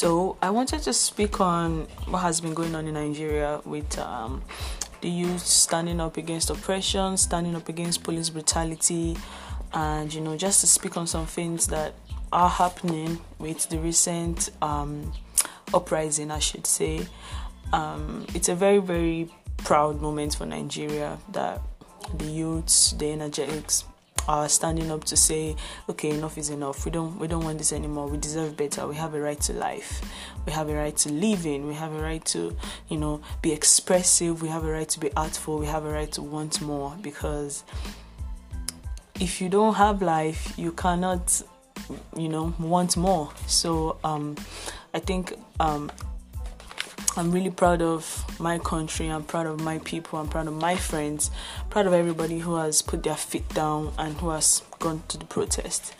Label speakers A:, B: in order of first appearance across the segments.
A: So, I wanted to speak on what has been going on in Nigeria with um, the youth standing up against oppression, standing up against police brutality, and you know, just to speak on some things that are happening with the recent um, uprising, I should say. Um, it's a very, very proud moment for Nigeria that the youths, the energetics, are standing up to say, okay, enough is enough. We don't we don't want this anymore. We deserve better. We have a right to life. We have a right to live in. We have a right to, you know, be expressive. We have a right to be artful. We have a right to want more because if you don't have life, you cannot, you know, want more. So um, I think um, I'm really proud of my country. I'm proud of my people. I'm proud of my friends. Proud of everybody who has put their feet down and who has gone to the protest.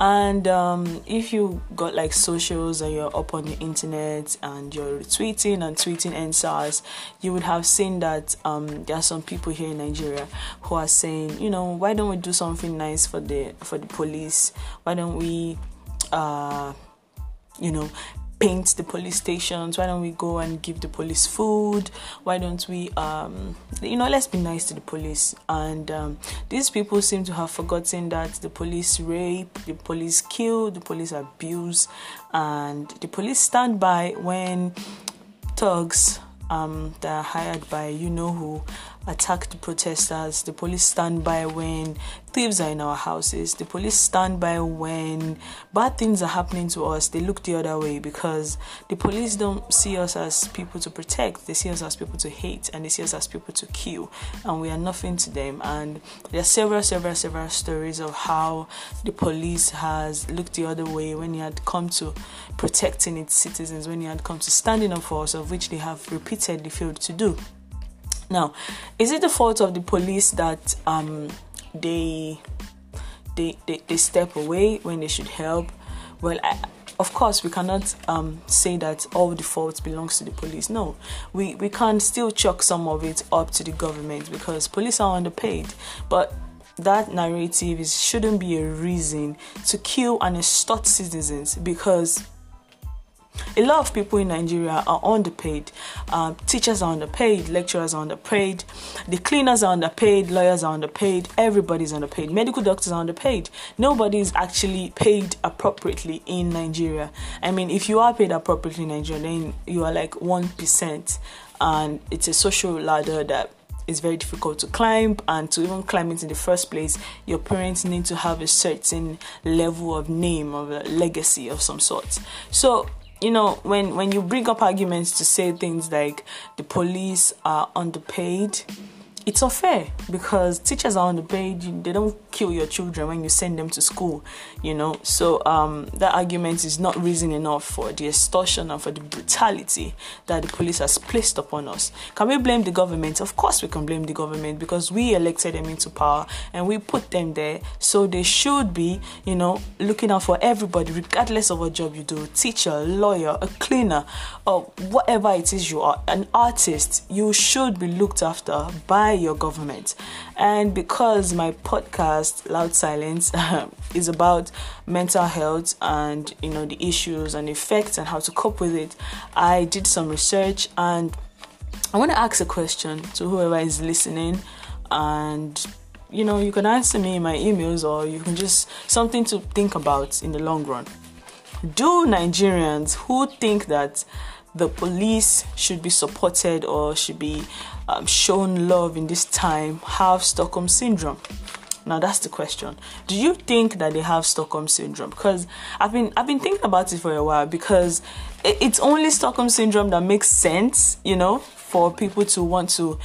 A: And um, if you got like socials and you're up on the internet and you're tweeting and tweeting EndSARS, you would have seen that um, there are some people here in Nigeria who are saying, you know, why don't we do something nice for the for the police? Why don't we, uh, you know, paint the police stations? Why don't we go and give the police food? Why don't we um, you know let's be nice to the police. And um, these people seem to have forgotten that the police rape the police kill the police abuse and the police stand by when thugs um, that are hired by you know who attack the protesters. The police stand by when thieves are in our houses. The police stand by when bad things are happening to us. They look the other way because the police don't see us as people to protect. They see us as people to hate and they see us as people to kill. And we are nothing to them. And there are several, several, several stories of how the police has looked the other way when it had come to protecting its citizens, when it had come to standing up for us, of which they have repeatedly failed to do. Now, is it the fault of the police that um, they, they they they step away when they should help? Well, I, of course, we cannot um, say that all the fault belongs to the police. No, we we can still chalk some of it up to the government because police are underpaid, but that narrative is, shouldn't be a reason to kill and extort citizens because a lot of people in Nigeria are underpaid. Um, teachers are underpaid, lecturers are underpaid, the cleaners are underpaid, lawyers are underpaid, everybody's underpaid, medical doctors are underpaid. Nobody is actually paid appropriately in Nigeria. I mean, if you are paid appropriately in Nigeria, then you are like 1%, and it's a social ladder that is very difficult to climb and to even climb it in the first place your parents need to have a certain level of name of a legacy of some sort so you know when when you bring up arguments to say things like the police are underpaid it's unfair because teachers are on the underpaid. They don't kill your children when you send them to school, you know. So um, that argument is not reason enough for the extortion and for the brutality that the police has placed upon us. Can we blame the government? Of course, we can blame the government because we elected them into power and we put them there. So they should be, you know, looking out for everybody, regardless of what job you do teacher, lawyer, a cleaner, or whatever it is you are, an artist. You should be looked after by your government. And because my podcast, Loud Silence, is about mental health and you know the issues and effects and how to cope with it, I did some research and I want to ask a question to whoever is listening and you know you can answer me in my emails or you can just something to think about in the long run do nigerians who think that the police should be supported or should be um, shown love in this time have Stockholm syndrome? Now that's the question. Do you think that they have Stockholm syndrome? Because I've been I've been thinking about it for a while because it's only Stockholm syndrome that makes sense, you know, for people to want to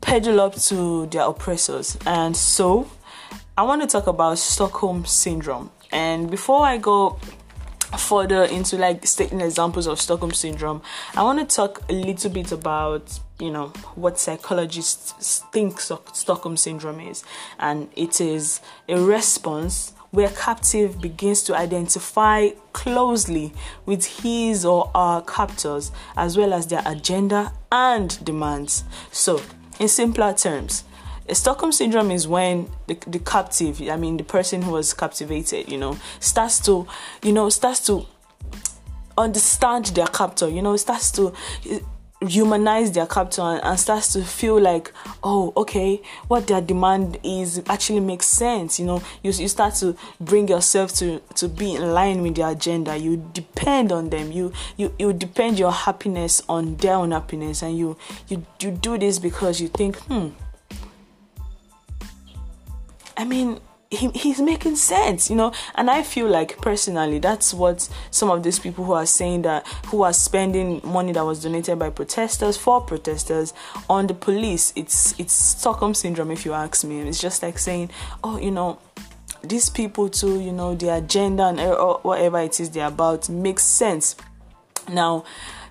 A: pedal up to their oppressors. And so I want to talk about Stockholm syndrome. And before I go further into like stating examples of Stockholm syndrome, I want to talk a little bit about you know what psychologists think Stockholm syndrome is, and it is a response where captive begins to identify closely with his or her captors as well as their agenda and demands. So, in simpler terms, Stockholm syndrome is when the, the captive, I mean, the person who was captivated, you know, starts to, you know, starts to understand their captor you know starts to humanize their captor and, and, starts to feel like oh okay what their demand is actually makes sense you know. You, you start to bring yourself to to be in line with their agenda. You depend on them. You you you depend your happiness on their own happiness and you you you do this because you think hmm i mean he, he's making sense, you know. And I feel like personally, that's what some of these people who are saying that who are spending money that was donated by protesters for protesters on the police. It's it's Stockholm syndrome, if you ask me. It's just like saying, oh, you know, these people too, you know, their agenda and eh, whatever it is they're about makes sense. Now,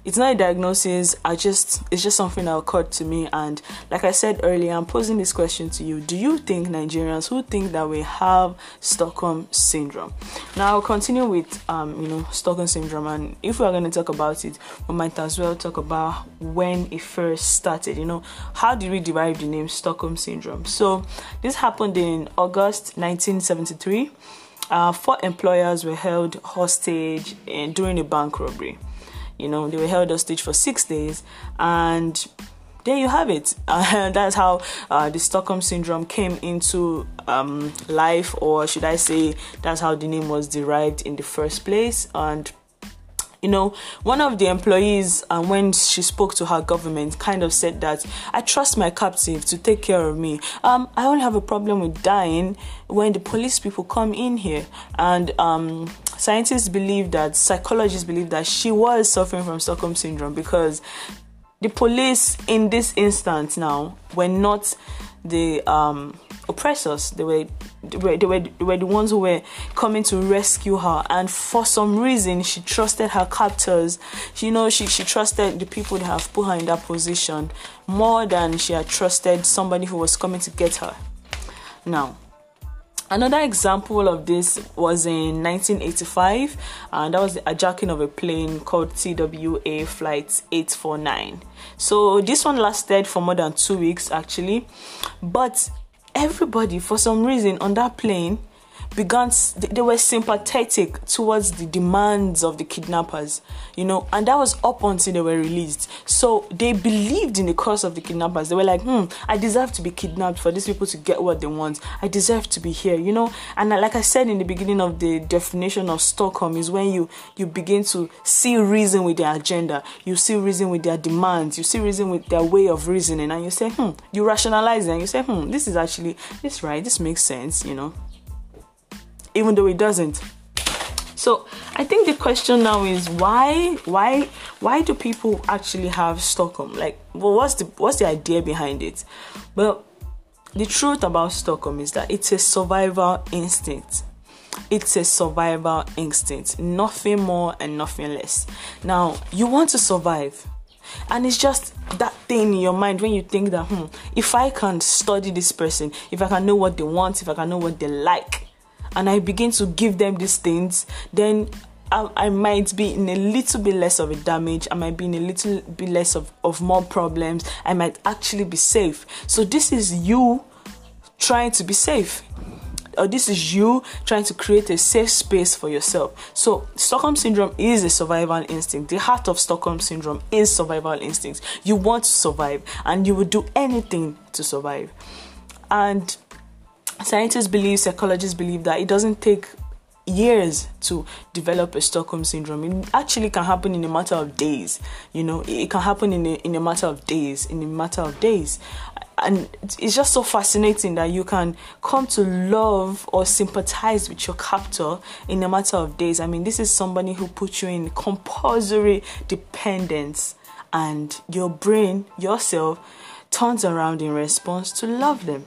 A: it's not a diagnosis i just it's just something that occurred to me. And like i said earlier i'm posing this question to you. Do you think nigerians who think that we have stockholm syndrome? Now i'll continue with um you know stockholm syndrome. And if we're going to talk about it we might as well talk about when it first started you know how did we derive the name stockholm syndrome? So this happened in august 1973 uh, four employers were held hostage in, during a bank robbery you know, they were held hostage for six days, and there you have it. Uh, that's how uh, the Stockholm syndrome came into um, life, or should I say, that's how the name was derived in the first place. And you know, one of the employees, um, when she spoke to her government, kind of said that I trust my captive to take care of me. Um, I only have a problem with dying when the police people come in here. And um, scientists believe that, psychologists believe that she was suffering from Stockholm syndrome because the police in this instance now were not the um, oppressors. They were, they were, they were, they were the ones who were coming to rescue her. And for some reason, she trusted her captors. She, you know, she, she trusted the people that have put her in that position more than she had trusted somebody who was coming to get her. Now, Another example of this was in 1985, and that was the hijacking of a plane called TWA Flight 849. So this one lasted for more than two weeks actually, but everybody, for some reason, on that plane began they were sympathetic towards the demands of the kidnappers you know and that was up until they were released. So they believed in the cause of the kidnappers. They were like hmm i deserve to be kidnapped for these people to get what they want. I deserve to be here you know? And like i said in the beginning of the definition of stockholm is when you you begin to see reason with their agenda. You see reason with their demands. You see reason with their way of reasoning. And you say hmm you rationalize it and you say hmm this is actually this right. This makes sense you know even though it doesn't. So I think the question now is why why why do people actually have Stockholm? Like well what's the what's the idea behind it? Well the truth about Stockholm is that it's a survival instinct. It's a survival instinct, nothing more and nothing less. Now, you want to survive, and it's just that thing in your mind when you think that, hmm, if I can study this person, if I can know what they want, if I can know what they like, and I begin to give them these things, then I, I, might be in a little bit less of a damage. I might be in a little bit less of, of more problems. I might actually be safe. So, this is you trying to be safe. Or this is you trying to create a safe space for yourself. So, Stockholm syndrome is a survival instinct. The heart of Stockholm syndrome is survival instinct. You want to survive and you will do anything to survive. And scientists believe, psychologists believe that it doesn't take years to develop a Stockholm syndrome. It actually can happen in a matter of days. You know, it can happen in a, in a matter of days, in a matter of days. And it's just so fascinating that you can come to love or sympathize with your captor in a matter of days. I mean, this is somebody who puts you in compulsory dependence, and your brain, yourself, turns around in response to love them.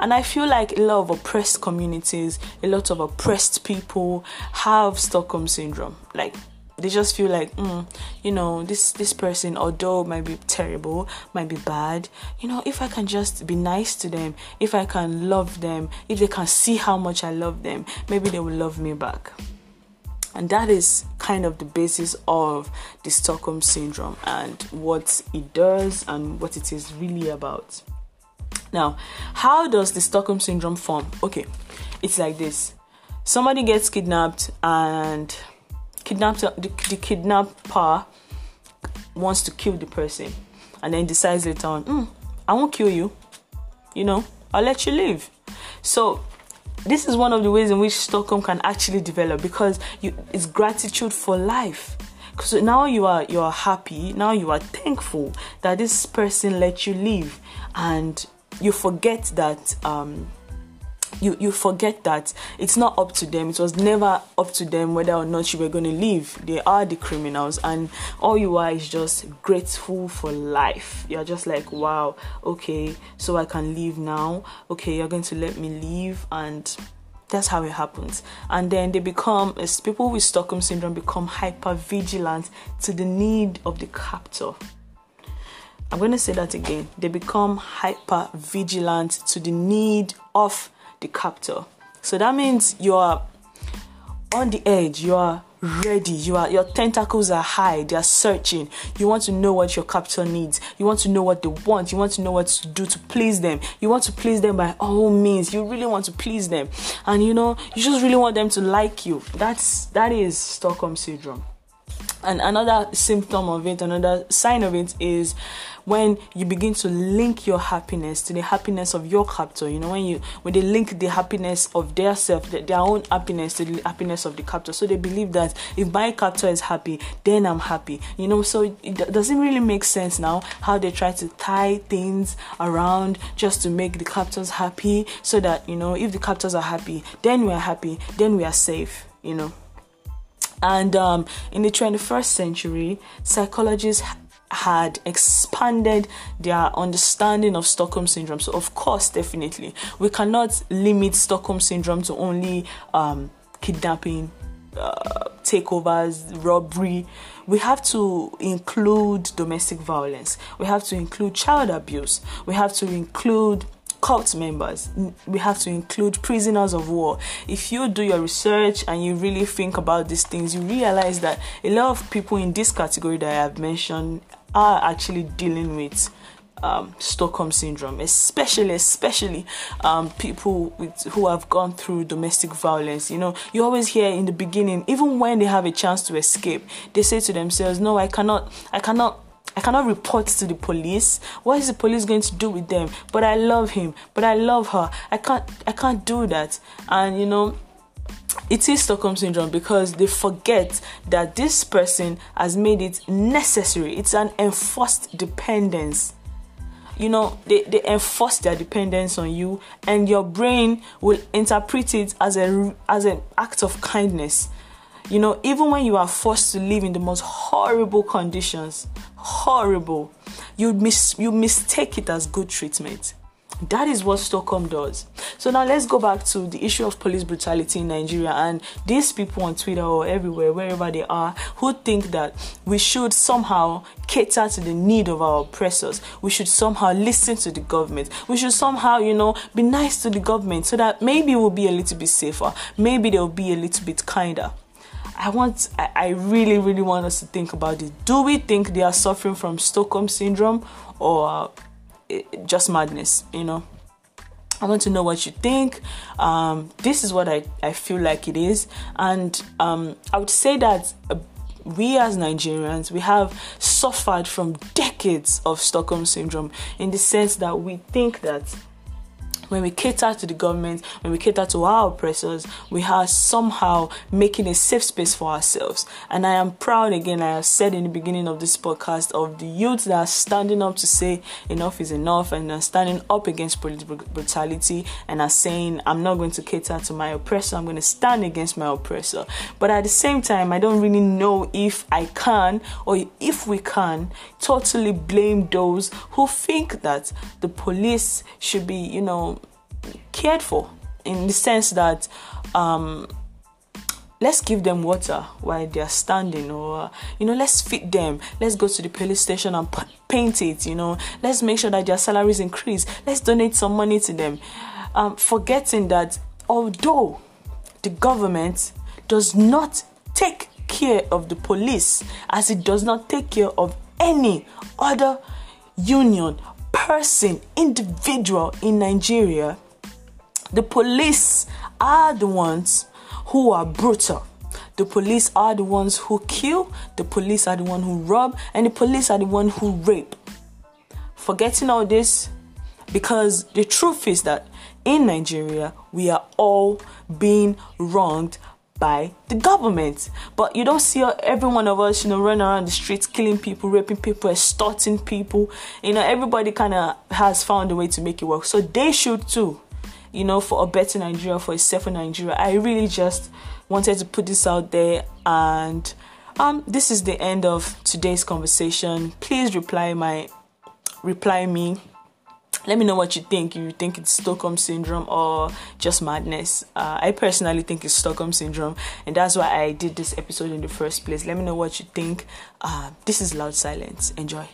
A: And I feel like a lot of oppressed communities, a lot of oppressed people have Stockholm syndrome. Like they just feel like mm, you know this this person although might be terrible might be bad you know if i can just be nice to them if i can love them if they can see how much i love them maybe they will love me back and that is kind of the basis of the stockholm syndrome and what it does and what it is really about now, how does the Stockholm syndrome form? Okay, it's like this somebody gets kidnapped and kidnapper, the, the kidnapper wants to kill the person and then decides later on, mm, I won't kill you. You know, I'll let you live. So this is one of the ways in which Stockholm can actually develop because you, it's gratitude for life. So now you are you are happy. Now you are thankful that this person let you live, and you forget that um, you you forget that it's not up to them. It was never up to them whether or not you were going to leave. They are the criminals and all you are is just grateful for life. You're just like wow okay so i can leave now. Okay you're going to let me leave and that's how it happens. And then they become as people with stockholm syndrome become hyper vigilant to the need of the captor i'm going to say that again they become hyper vigilant to the need of the captor. So that means you are on the edge, you are ready, you are your tentacles are high, they are searching. You want to know what your captor needs, you want to know what they want, you want to know what to do to please them, you want to please them by all means, you really want to please them, and you know, you just really want them to like you. That's that is Stockholm syndrome. And another symptom of it, another sign of it is when you begin to link your happiness to the happiness of your captor. You know when you when they link the happiness of their self their own happiness to the happiness of the captor. So they believe that if my captor is happy then i'm happy. You know so it doesn't really make sense now how they try to tie things around just to make the captors happy so that you know if the captors are happy then we are happy then we are safe you know and um, in the 21st century, psychologists had expanded their understanding of Stockholm syndrome. So, of course, definitely, we cannot limit Stockholm syndrome to only um, kidnapping, uh, takeovers, robbery. We have to include domestic violence. We have to include child abuse. We have to include cult members. We have to include prisoners of war. If you do your research and you really think about these things, you realize that a lot of people in this category that I have mentioned are actually dealing with um, Stockholm syndrome, especially especially um, people with, who have gone through domestic violence. You know, you always hear in the beginning, even when they have a chance to escape, they say to themselves, "No, I cannot, I cannot." I cannot report to the police. What is the police going to do with them? But I love him. But I love her. I can't. I can't do that. And you know, it is Stockholm syndrome because they forget that this person has made it necessary. It's an enforced dependence. You know, they, they enforce their dependence on you, and your brain will interpret it as a as an act of kindness. You know, even when you are forced to live in the most horrible conditions, horrible, you mis you mistake it as good treatment. That is what Stockholm does. So now let's go back to the issue of police brutality in Nigeria and these people on Twitter or everywhere, wherever they are, who think that we should somehow cater to the need of our oppressors. We should somehow listen to the government. We should somehow, you know, be nice to the government so that maybe we'll be a little bit safer. Maybe they'll be a little bit kinder. I want, I, really, really want us to think about it. Do we think they are suffering from Stockholm syndrome or just madness, you know. I want to know what you think. Um, this is what I, I feel like it is. And um, I would say that uh, we as Nigerians, we have suffered from decades of Stockholm syndrome in the sense that we think that when we cater to the government, when we cater to our oppressors, we are somehow making a safe space for ourselves. And I am proud again, I have said in the beginning of this podcast, of the youth that are standing up to say enough is enough and are standing up against political brutality and are saying, I'm not going to cater to my oppressor, I'm going to stand against my oppressor. But at the same time, I don't really know if I can or if we can totally blame those who think that the police should be, you know, cared for in the sense that um, let's give them water while they're standing or you know let's feed them. Let's go to the police station and p- paint it you know. Let's make sure that their salaries increase. Let's donate some money to them. Um, forgetting that although the government does not take care of the police as it does not take care of any other union person individual in nigeria the police are the ones who are brutal. the police are the ones who kill, the police are the one who rob, and the police are the one who rape. Forgetting all this because the truth is that in Nigeria we are all being wronged by the government. But you don't see every one of us, you know, running around the streets, killing people, raping people, extorting people. You know, everybody kind of has found a way to make it work. So they should too, you know, for a better Nigeria, for a safer Nigeria. I really just wanted to put this out there and um this is the end of today's conversation. Please reply my reply me let me know what you think. You think it's Stockholm syndrome or just madness? Uh, I personally think it's Stockholm syndrome, and that's why I did this episode in the first place. Let me know what you think. Uh, this is Loud Silence. Enjoy.